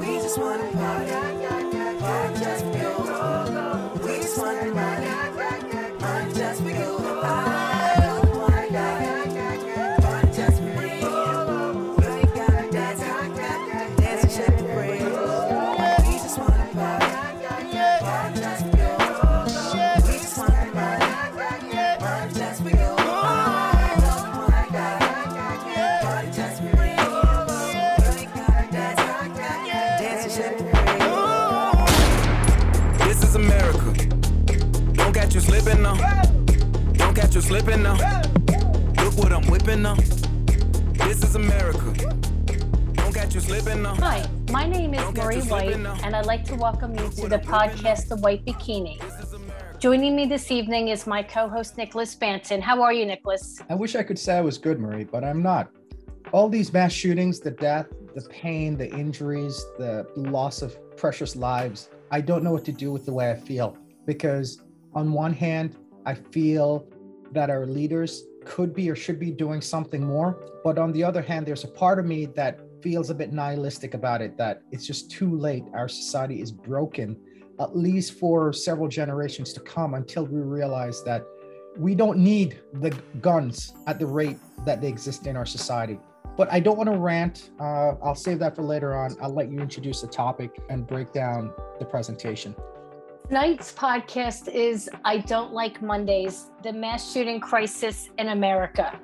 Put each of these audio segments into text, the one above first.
We just wanna party, you slipping now. Don't catch you slipping now. Look what I'm whipping now. This is America. Don't catch you slipping now. Hi, my name is Dawn Marie White, and I'd like to welcome you to the podcast, The White Bikini. Joining me this evening is my co host, Nicholas Banton. How are you, Nicholas? I wish I could say I was good, Marie, but I'm not. All these mass shootings, the death, the pain, the injuries, the loss of precious lives, I don't know what to do with the way I feel. Because on one hand, I feel that our leaders could be or should be doing something more. But on the other hand, there's a part of me that feels a bit nihilistic about it, that it's just too late. Our society is broken, at least for several generations to come until we realize that we don't need the guns at the rate that they exist in our society. But I don't want to rant. Uh, I'll save that for later on. I'll let you introduce the topic and break down the presentation. Tonight's podcast is I Don't Like Mondays, the mass shooting crisis in America.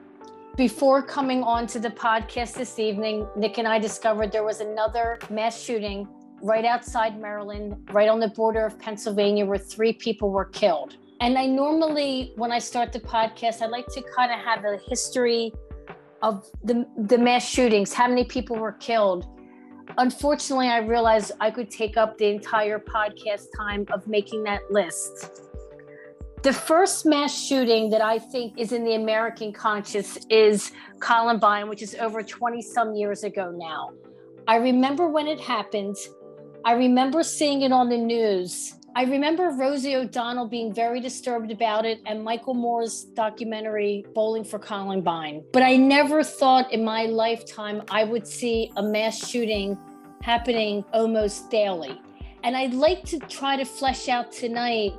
Before coming on to the podcast this evening, Nick and I discovered there was another mass shooting right outside Maryland, right on the border of Pennsylvania, where three people were killed. And I normally, when I start the podcast, I like to kind of have a history of the, the mass shootings, how many people were killed. Unfortunately, I realized I could take up the entire podcast time of making that list. The first mass shooting that I think is in the American conscious is Columbine, which is over 20 some years ago now. I remember when it happened. I remember seeing it on the news. I remember Rosie O'Donnell being very disturbed about it and Michael Moore's documentary, Bowling for Columbine. But I never thought in my lifetime I would see a mass shooting happening almost daily. And I'd like to try to flesh out tonight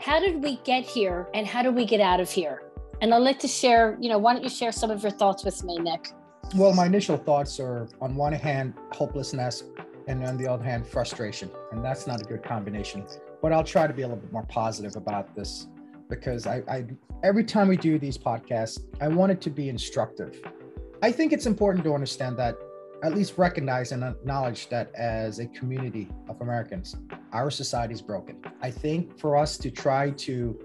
how did we get here and how do we get out of here? And I'd like to share, you know, why don't you share some of your thoughts with me, Nick? Well, my initial thoughts are on one hand, hopelessness, and on the other hand, frustration. And that's not a good combination. But I'll try to be a little bit more positive about this because I, I every time we do these podcasts, I want it to be instructive. I think it's important to understand that, at least recognize and acknowledge that as a community of Americans, our society is broken. I think for us to try to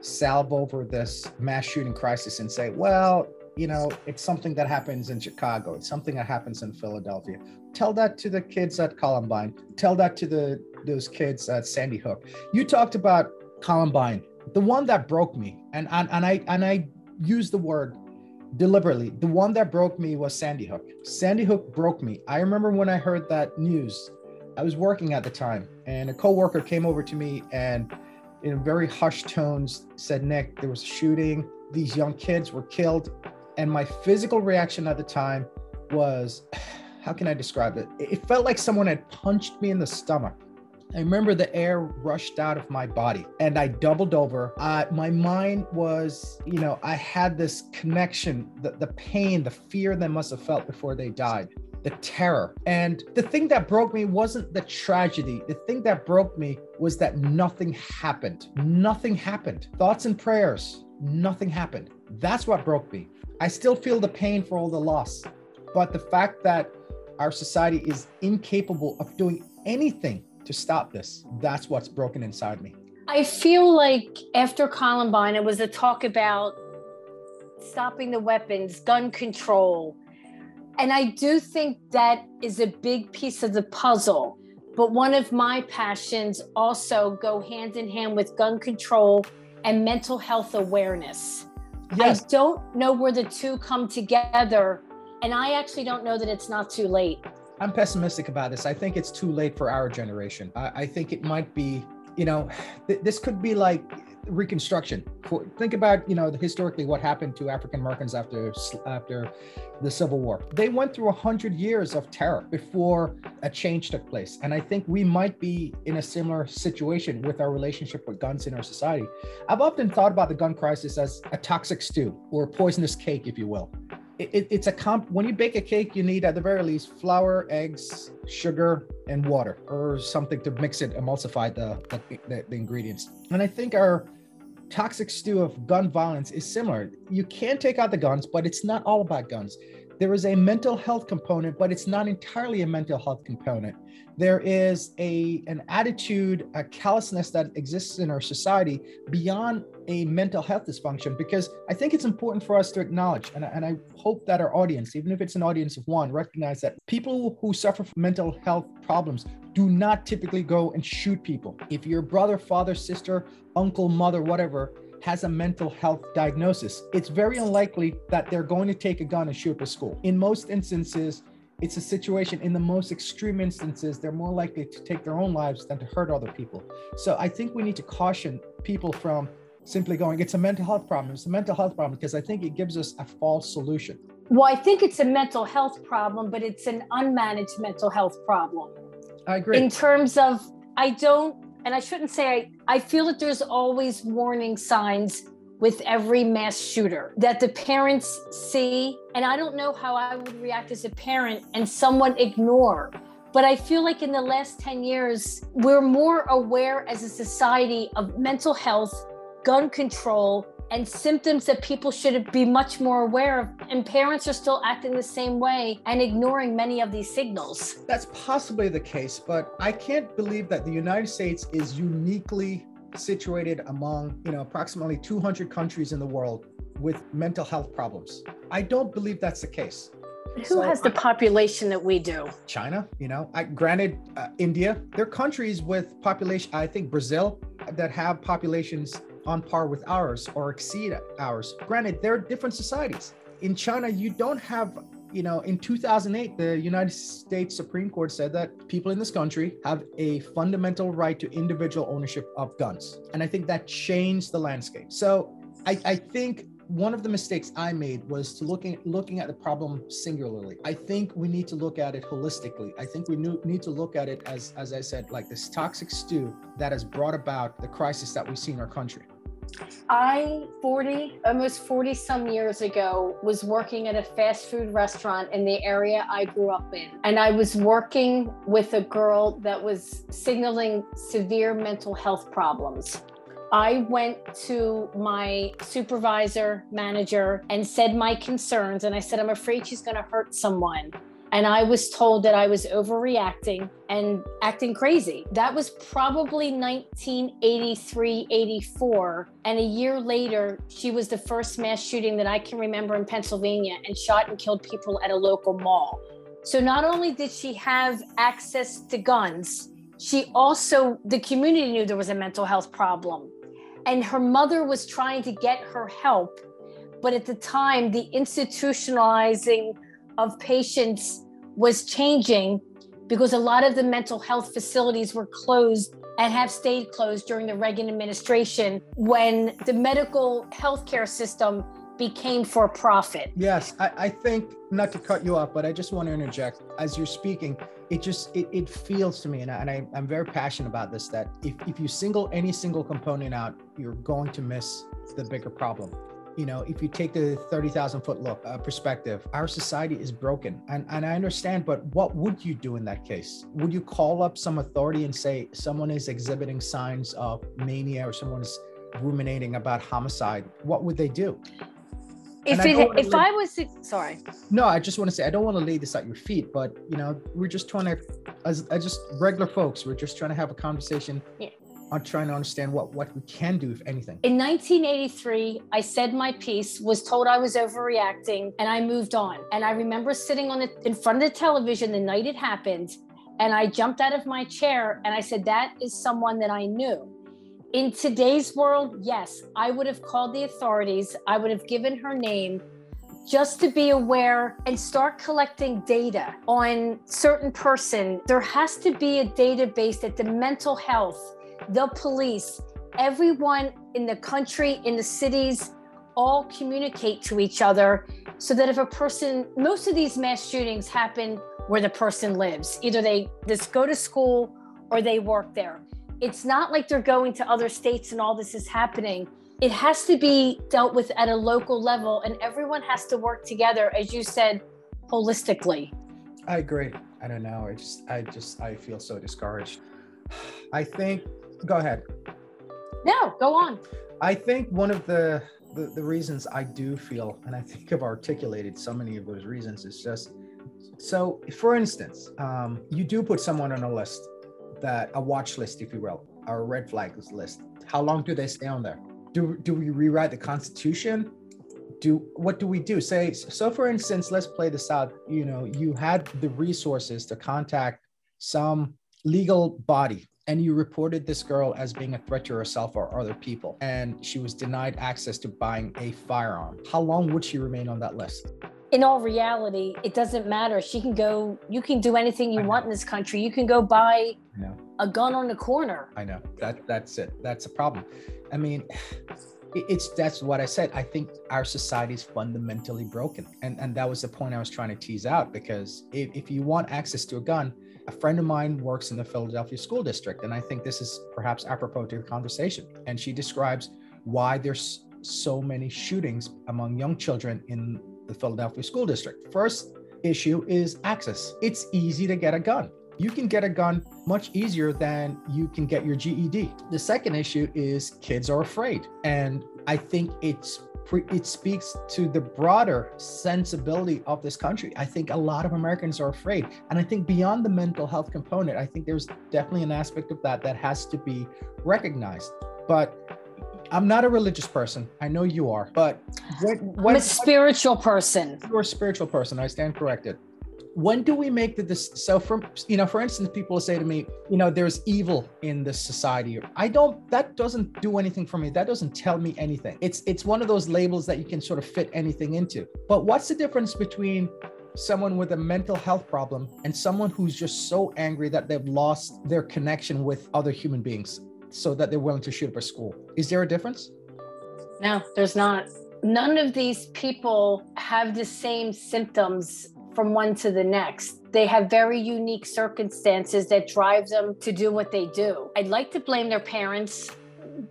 salve over this mass shooting crisis and say, well, you know, it's something that happens in Chicago, it's something that happens in Philadelphia. Tell that to the kids at Columbine. Tell that to the those kids at Sandy Hook. You talked about Columbine, the one that broke me, and and, and I and I use the word deliberately. The one that broke me was Sandy Hook. Sandy Hook broke me. I remember when I heard that news. I was working at the time, and a coworker came over to me and, in very hushed tones, said, "Nick, there was a shooting. These young kids were killed." And my physical reaction at the time was, how can I describe it? It felt like someone had punched me in the stomach. I remember the air rushed out of my body and I doubled over. Uh, my mind was, you know, I had this connection, the, the pain, the fear they must have felt before they died, the terror. And the thing that broke me wasn't the tragedy. The thing that broke me was that nothing happened. Nothing happened. Thoughts and prayers, nothing happened. That's what broke me. I still feel the pain for all the loss, but the fact that our society is incapable of doing anything to stop this, that's what's broken inside me. I feel like after Columbine, it was a talk about stopping the weapons, gun control. And I do think that is a big piece of the puzzle. But one of my passions also go hand in hand with gun control and mental health awareness. Yes. I don't know where the two come together. And I actually don't know that it's not too late. I'm pessimistic about this. I think it's too late for our generation. I, I think it might be, you know, th- this could be like Reconstruction. For, think about, you know, historically what happened to African Americans after after the Civil War. They went through a hundred years of terror before a change took place, and I think we might be in a similar situation with our relationship with guns in our society. I've often thought about the gun crisis as a toxic stew or a poisonous cake, if you will it, it's a comp when you bake a cake you need at the very least flour eggs sugar and water or something to mix it emulsify the, the, the ingredients. And i think our toxic stew of gun violence is similar. You can take out the guns but it's not all about guns there is a mental health component but it's not entirely a mental health component. There is a an attitude a callousness that exists in our society beyond a mental health dysfunction because i think it's important for us to acknowledge and, and i hope that our audience even if it's an audience of one recognize that people who suffer from mental health problems do not typically go and shoot people. If your brother father sister uncle mother whatever has a mental health diagnosis it's very unlikely that they're going to take a gun and shoot up a school. In most instances it's a situation in the most extreme instances they're more likely to take their own lives than to hurt other people. So i think we need to caution people from simply going it's a mental health problem it's a mental health problem because i think it gives us a false solution. Well i think it's a mental health problem but it's an unmanaged mental health problem. I agree. In terms of i don't and i shouldn't say i, I feel that there's always warning signs with every mass shooter that the parents see. And I don't know how I would react as a parent and someone ignore. But I feel like in the last 10 years, we're more aware as a society of mental health, gun control, and symptoms that people should be much more aware of. And parents are still acting the same way and ignoring many of these signals. That's possibly the case, but I can't believe that the United States is uniquely situated among, you know, approximately 200 countries in the world with mental health problems. I don't believe that's the case. Who so, has the population that we do? China, you know, I, granted, uh, India, they're countries with population, I think Brazil, that have populations on par with ours or exceed ours. Granted, they're different societies. In China, you don't have you know, in 2008, the United States Supreme Court said that people in this country have a fundamental right to individual ownership of guns. And I think that changed the landscape. So I, I think one of the mistakes I made was to looking looking at the problem singularly. I think we need to look at it holistically. I think we need to look at it as, as I said, like this toxic stew that has brought about the crisis that we see in our country. I, 40, almost 40 some years ago, was working at a fast food restaurant in the area I grew up in. And I was working with a girl that was signaling severe mental health problems. I went to my supervisor, manager, and said my concerns. And I said, I'm afraid she's going to hurt someone and I was told that I was overreacting and acting crazy. That was probably 1983, 84. And a year later, she was the first mass shooting that I can remember in Pennsylvania and shot and killed people at a local mall. So not only did she have access to guns, she also, the community knew there was a mental health problem. And her mother was trying to get her help. But at the time, the institutionalizing of patients was changing because a lot of the mental health facilities were closed and have stayed closed during the Reagan administration when the medical healthcare system became for profit. Yes, I, I, think not to cut you off, but I just want to interject. As you're speaking, it just it, it feels to me, and, I, and I, I'm very passionate about this, that if, if you single any single component out, you're going to miss the bigger problem you know if you take the 30,000 foot look uh, perspective our society is broken. And and I understand but what would you do in that case? Would you call up some authority and say someone is exhibiting signs of mania or someone is ruminating about homicide? What would they do? If it, I if I was sorry. No I just want to say I don't want to lay this at your feet but you know we're just trying to as, as just regular folks we're just trying to have a conversation yeah on trying to understand what what we can do, if anything. In 1983, I said my piece, was told I was overreacting, and I moved on. And I remember sitting on the in front of the television the night it happened, and I jumped out of my chair and I said, "That is someone that I knew." In today's world, yes, I would have called the authorities. I would have given her name. just to be aware and start collecting data on certain person there has to be a database that the mental health the police everyone in the country in the cities all communicate to each other so that if a person most of these mass shootings happen where the person lives either they just go to school or they work there it's not like they're going to other states and all this is happening it has to be dealt with at a local level and everyone has to work together as you said holistically I agree. I don't know. I just, I just, I feel so discouraged. I think. Go ahead. no go on I think one of the, the the reasons I do feel, and I think I've articulated so many of those reasons, is just so. For instance, um, you do put someone on a list, that a watch list, if you will, or a red flags list. How long do they stay on there? Do do we rewrite the Constitution? Do what do we do? Say so. For instance, let's play this out. You know, you had the resources to contact some legal body and you reported this girl as being a threat to herself or other people and she was denied access to buying a firearm. How long would she remain on that list? In all reality it doesn't matter. She can go you can do anything you want in this country. You can go buy a gun on the corner. I know. That that's it. That's a problem. I mean it's that's what i said. I think our society is fundamentally broken. And and that was the point i was trying to tease out because if, if you want access to a gun a friend of mine works in the philadelphia school district and i think this is perhaps apropos to the conversation and she describes why there's so many shootings among young children in the philadelphia school district first issue is access it's easy to get a gun you can get a gun much easier than you can get your GED. The second issue is kids are afraid. And I think it's it speaks to the broader sensibility of this country. I think a lot of Americans are afraid. And I think beyond the mental health component, I think there's definitely an aspect of that that has to be recognized. But I'm not a religious person. I know you are. But what, i'm a spiritual person you're a spiritual person. I stand corrected. When do we make the this? So, from you know, for instance, people say to me, you know, there's evil in this society. I don't. That doesn't do anything for me. That doesn't tell me anything. It's it's one of those labels that you can sort of fit anything into. But what's the difference between someone with a mental health problem and someone who's just so angry that they've lost their connection with other human beings, so that they're willing to shoot up a school? Is there a difference? no there's not none of these people have the same symptoms from one to the next. They have very unique circumstances that drive them to do what they do. I'd like to blame their parents.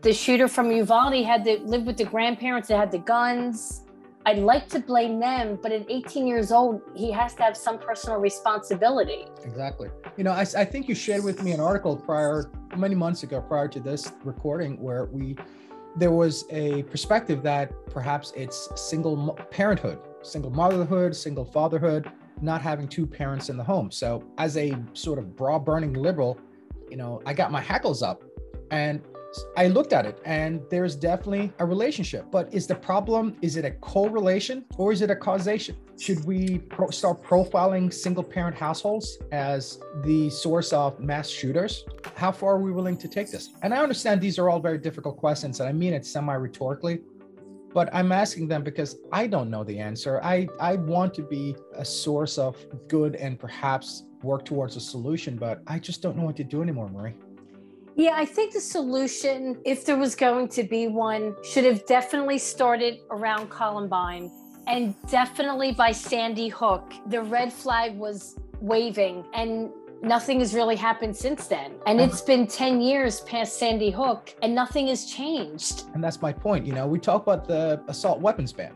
The shooter from uvalde had to live with the grandparents that had the guns. I'd like to blame them but at 18 years old he has to have some personal responsibility. Exactly. You know, I, I think you shared with me an article prior, many months ago, prior to this recording, where we, there was a perspective that perhaps it's single parenthood, single motherhood, single fatherhood, not having two parents in the home. So, as a sort of bra burning liberal, you know, I got my hackles up and I looked at it and there's definitely a relationship. But is the problem, is it a correlation or is it a causation? Should we pro- start profiling single parent households as the source of mass shooters? How far are we willing to take this? And I understand these are all very difficult questions and I mean it semi rhetorically, but I'm asking them because I don't know the answer. I, I want to be a source of good and perhaps work towards a solution, but I just don't know what to do anymore, Marie. Yeah, I think the solution, if there was going to be one, should have definitely started around Columbine and definitely by Sandy Hook. The red flag was waving and nothing has really happened since then. And it's been 10 years past Sandy Hook and nothing has changed. And that's my point. You know, we talk about the assault weapons ban,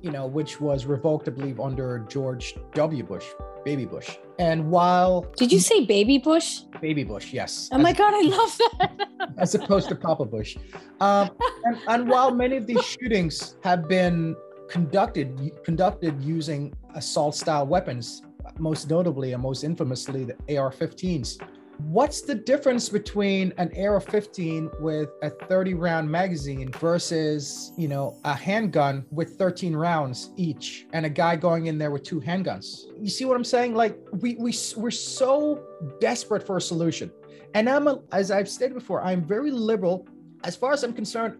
you know, which was revoked, I believe, under George W. Bush, Baby Bush. And while Did you say baby bush? Baby Bush, yes. Oh my God, I love that. as opposed to Papa Bush. Um, and, and while many of these shootings have been conducted conducted using assault-style weapons, most notably and most infamously the AR-15s, what's the difference between an AR-15 with a 30-round magazine versus, you know, a handgun with 13 rounds each, and a guy going in there with two handguns? You see what I'm saying? Like we we we're so desperate for a solution. And I'm, a, as I've stated before, I'm very liberal. As far as I'm concerned,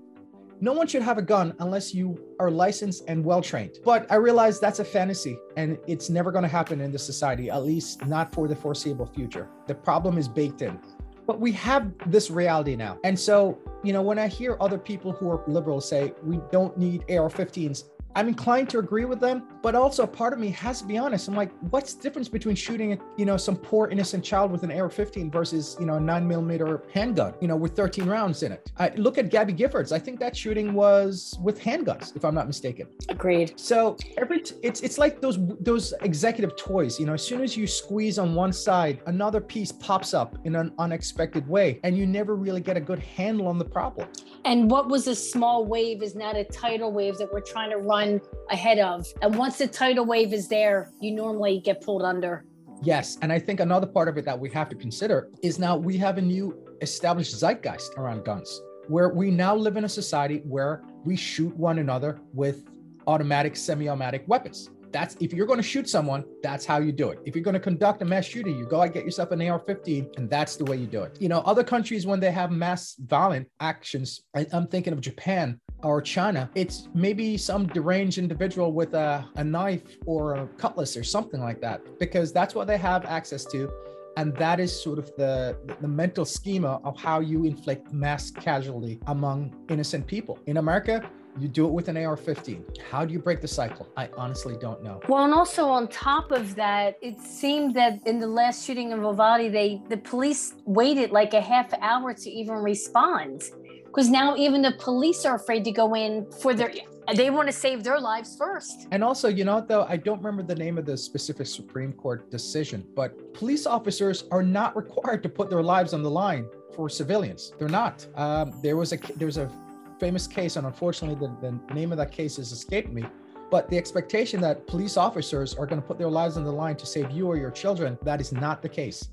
no one should have a gun unless you are licensed and well trained. But I realize that's a fantasy and it's never going to happen in this society, at least not for the foreseeable future. The problem is baked in. But we have this reality now. And so, you know, when I hear other people who are liberals say we don't need AR 15s, I'm inclined to agree with them, but also part of me has to be honest. I'm like, what's the difference between shooting, you know, some poor innocent child with an AR-15 versus, you know, a nine millimeter handgun, you know, with 13 rounds in it? I look at Gabby Giffords. I think that shooting was with handguns, if I'm not mistaken. Agreed. So every t- it's it's like those those executive toys. You know, as soon as you squeeze on one side, another piece pops up in an unexpected way, and you never really get a good handle on the problem. And what was a small wave is not a tidal wave that we're trying to run ahead of. And once the tidal wave is there, you normally get pulled under. Yes. And I think another part of it that we have to consider is now we have a new established zeitgeist around guns, where we now live in a society where we shoot one another with automatic, semi automatic weapons. That's if you're going to shoot someone, that's how you do it. If you're going to conduct a mass shooting, you go and get yourself an AR-15, and that's the way you do it. You know, other countries when they have mass violent actions, I, I'm thinking of Japan or China, it's maybe some deranged individual with a, a knife or a cutlass or something like that, because that's what they have access to. And that is sort of the, the mental schema of how you inflict mass casualty among innocent people. In America, you do it with an AR 15. How do you break the cycle? I honestly don't know. Well, and also on top of that, it seemed that in the last shooting in Uvalde, they the police waited like a half hour to even respond. Because now even the police are afraid to go in for their they want to save their lives first. And also, you know, though, I don't remember the name of the specific Supreme Court decision, but police officers are not required to put their lives on the line for civilians. They're not. Um, there was a there was a famous case, and unfortunately, the, the name of that case has escaped me. But the expectation that police officers are going to put their lives on the line to save you or your children, that is not the case.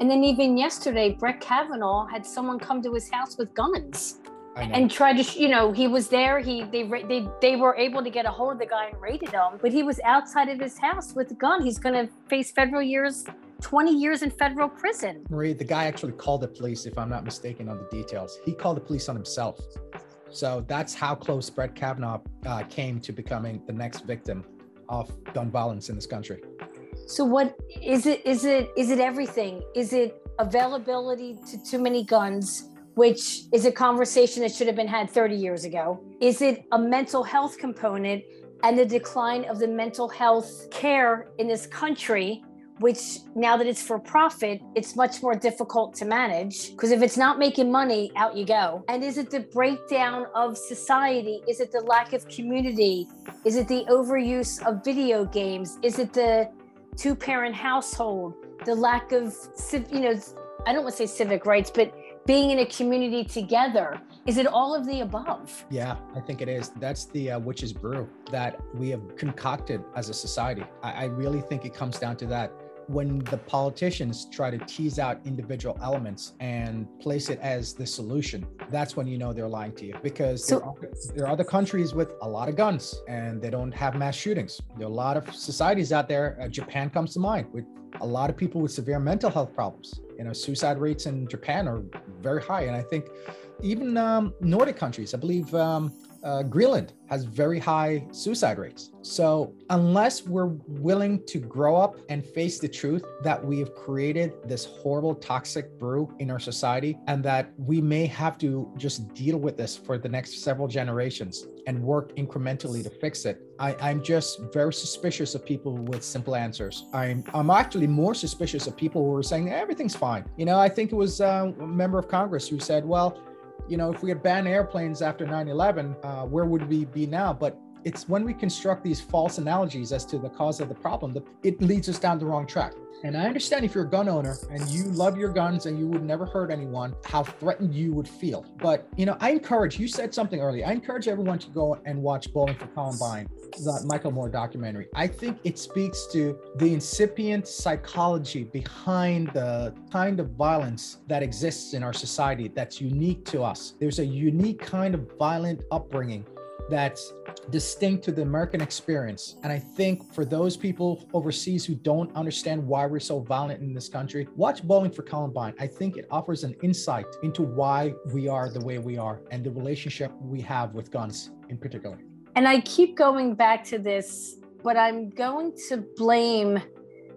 And then even yesterday, Brett Kavanaugh had someone come to his house with guns and tried to, sh- you know, he was there. he they, they they were able to get a hold of the guy and raided him, but he was outside of his house with a gun. He's going to face federal years, twenty years in federal prison. Marie, the guy actually called the police, if I'm not mistaken on the details. He called the police on himself. So that's how close Brett Kavanaugh uh, came to becoming the next victim of gun violence in this country. So what is it? Is it is it everything? Is it availability to too many guns? Which is a conversation that should have been had 30 years ago. Is it a mental health component and the decline of the mental health care in this country? Which now that it's for profit, it's much more difficult to manage because if it's not making money, out you go. And is it the breakdown of society? Is it the lack of community? Is it the overuse of video games? Is it the two parent household, the lack of, you know, I don't want to say civic rights, but being in a community together. Is it all of the above? Yeah, I think it is. That's the uh, witch's brew that we have concocted as a society. I, I really think it comes down to that. When the politicians try to tease out individual elements and place it as the solution, that's when you know they're lying to you because So- there, are, there are other countries with a lot of guns and they don't have mass shootings. There are a lot of societies out there. Uh, Japan comes to mind with a lot of people with severe mental health problems. You know, suicide rates in Japan are very high, and I think even um, Nordic countries, I believe um, uh, Greenland has very high suicide rates. So, unless we're willing to grow up and face the truth that we have created this horrible toxic brew in our society, and that we may have to just deal with this for the next several generations and work incrementally to fix it, I, I'm just very suspicious of people with simple answers. I'm I'm actually more suspicious of people who are saying everything's fine. You know, I think it was uh, a member of Congress who said, well, you know, if we had banned airplanes after 9 11, uh, where would we be now? But it's when we construct these false analogies as to the cause of the problem that it leads us down the wrong track. And I understand if you're a gun owner and you love your guns and you would never hurt anyone, how threatened you would feel. But, you know, I encourage, you said something earlier, I encourage everyone to go and watch Bowling for Columbine, the Michael Moore documentary. I think it speaks to the incipient psychology behind the kind of violence that exists in our society that's unique to us. There's a unique kind of violent upbringing that's distinct to the American experience. And I think for those people overseas who don't understand why we're so violent in this country, watch Bowling for Columbine. I think it offers an insight into why we are the way we are and the relationship we have with guns in particular. And I keep going back to this, but I'm going to blame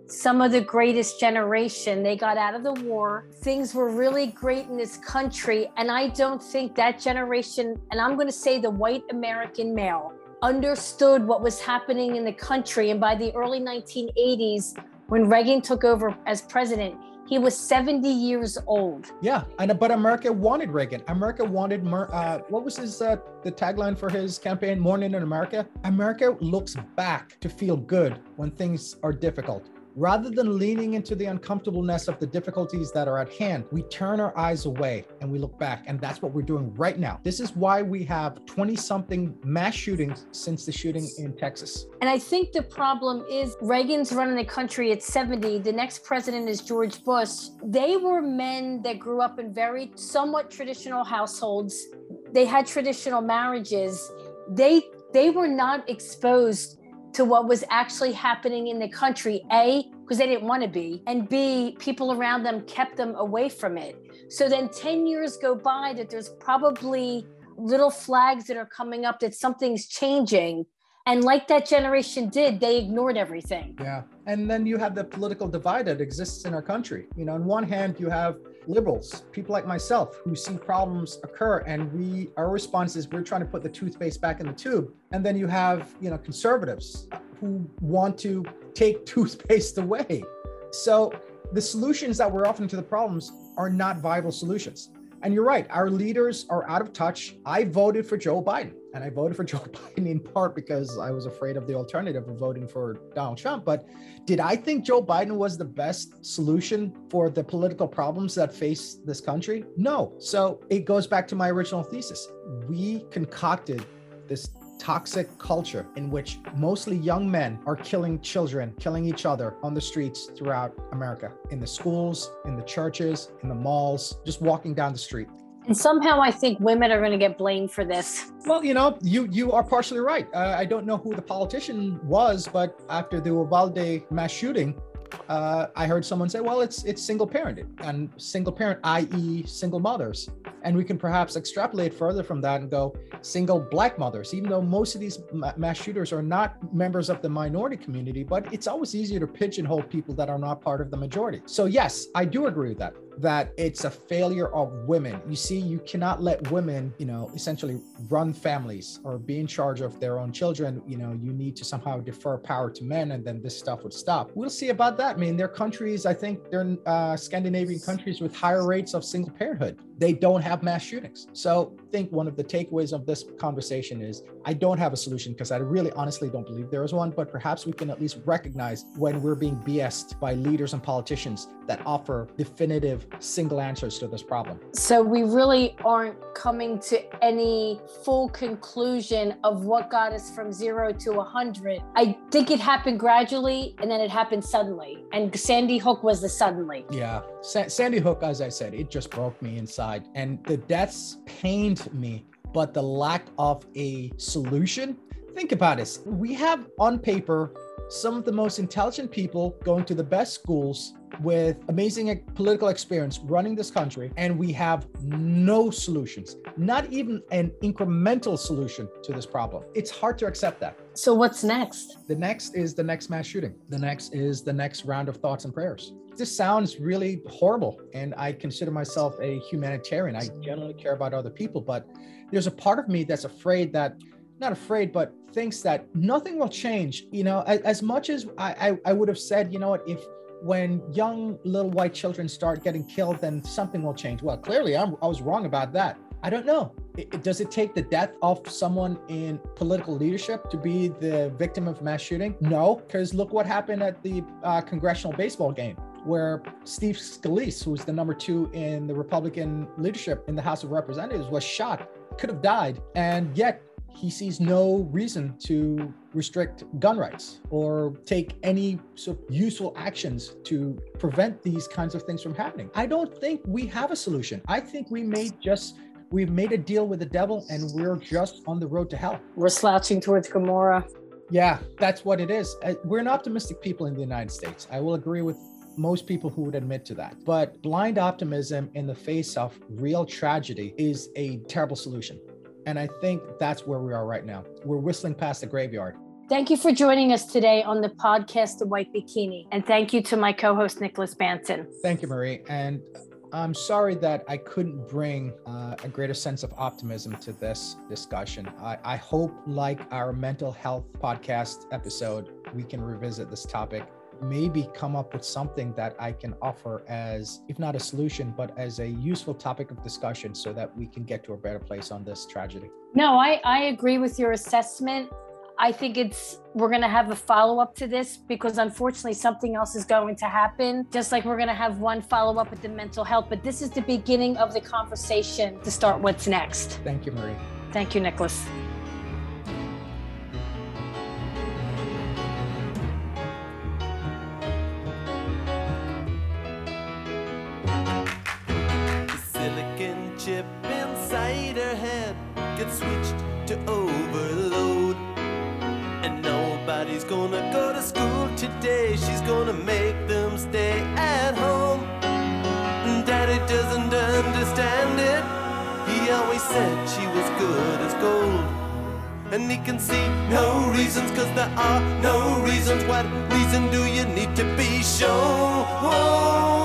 some of the greatest generation. They got out of the war. Things were really great in this country. And I don't think that generation, and I'm going to say the white American male, understood what was happening in the country. And by the early 1980s, when Reagan took over as president, he was 70 years old. Yeah, and but America wanted Reagan. America wanted uh, what was his uh, the tagline for his campaign? Morning in America. America looks back to feel good when things are difficult. Rather than leaning into the uncomfortableness of the difficulties that are at hand, we turn our eyes away and we look back. And that's what we're doing right now. This is why we have 20 something mass shootings since the shooting in Texas. And I think the problem is Reagan's running the country at 70. The next president is George Bush. They were men that grew up in very somewhat traditional households. They had traditional marriages. They they were not exposed to what was actually happening in the country. A, because they didn't want to be, and B, people around them kept them away from it. So then 10 years go by that there's probably little flags that are coming up that something's changing. And like that generation did, they ignored everything. Yeah. And then you have the political divide that exists in our country. You know, on one hand, you have liberals, people like myself who see problems occur and we our response is we're trying to put the toothpaste back in the tube. And then you have, you know, conservatives who want to take toothpaste away. So the solutions that we're offering to the problems are not viable solutions. And you're right, our leaders are out of touch. I voted for Joe Biden, and I voted for Joe Biden in part because I was afraid of the alternative of voting for Donald Trump. But did I think Joe Biden was the best solution for the political problems that face this country? No. So it goes back to my original thesis. We concocted this toxic culture in which mostly young men are killing children, killing each other on the streets throughout America, in the schools, in the churches, in the malls, just walking down the street. And somehow I think women are going to get blamed for this. Well, you know, you you are partially right. Uh, I don't know who the politician was, but after the Uvalde mass shooting, uh, I heard someone say, "Well, it's it's single parented and single parent, i.e., single mothers." And we can perhaps extrapolate further from that and go single black mothers, even though most of these mass shooters are not members of the minority community, but it's always easier to pigeonhole people that are not part of the majority. So, yes, I do agree with that that it's a failure of women. You see, you cannot let women, you know, essentially run families or be in charge of their own children. You know, you need to somehow defer power to men and then this stuff would stop. We'll see about that. I mean, there are countries, I think they're uh, Scandinavian countries with higher rates of single parenthood. They don't have mass shootings. So think one of the takeaways of this conversation is I don't have a solution because I really honestly don't believe there is one, but perhaps we can at least recognize when we're being BS'd by leaders and politicians that offer definitive single answers to this problem. So we really aren't coming to any full conclusion of what got us from zero to a 100. I think it happened gradually and then it happened suddenly. And Sandy Hook was the suddenly. Yeah. Sa- Sandy Hook, as I said, it just broke me inside. And the deaths pained me, but the lack of a solution. Think about this. We have on paper some of the most intelligent people going to the best schools with amazing political experience running this country, and we have no solutions, not even an incremental solution to this problem. It's hard to accept that. So, what's next? The next is the next mass shooting. The next is the next round of thoughts and prayers. This sounds really horrible, and I consider myself a humanitarian. I generally care about other people, but there's a part of me that's afraid that not afraid, but thinks that nothing will change. You know, as, as much as I, I, I would have said, you know what, if when young little white children start getting killed, then something will change. Well, clearly I'm, i was wrong about that. I don't know. It, does it take the death of someone in political leadership to be the victim of mass shooting? No, because look what happened at the uh, congressional baseball game where Steve Scalise, who's the number two in the Republican leadership in the House of Representatives, was shot, could have died, and yet he sees no reason to restrict gun rights or take any sort of useful actions to prevent these kinds of things from happening. I don't think we have a solution. I think we may just we've made a deal with the devil and we're just on the road to hell. We're slouching towards Gomorrah. Yeah, that's what it is. Uh, We're an optimistic people in the United States. I will agree with most people who would admit to that. But blind optimism in the face of real tragedy is a terrible solution. And I think that's where we are right now. We're whistling past the graveyard. Thank you for joining us today on the podcast, The White Bikini. And thank you to my co host, Nicholas Banton. Thank you, Marie. And I'm sorry that I couldn't bring uh, a greater sense of optimism to this discussion. I, I hope, like our mental health podcast episode, we can revisit this topic, maybe come up with something that I can offer as, if not a solution, but as a useful topic of discussion so that we can get to a better place on this tragedy. No, I, I agree with your assessment. I think it's we're going to have a follow up to this because unfortunately something else is going to happen. Just like we're going to have one follow up with the mental health, but this is the beginning of the conversation to start what's next. Thank you, Marie. Thank you, Nicholas. Daddy doesn't understand it. He always said she was good as gold. And he can see no reasons, cause there are no reasons. What reason do you need to be shown?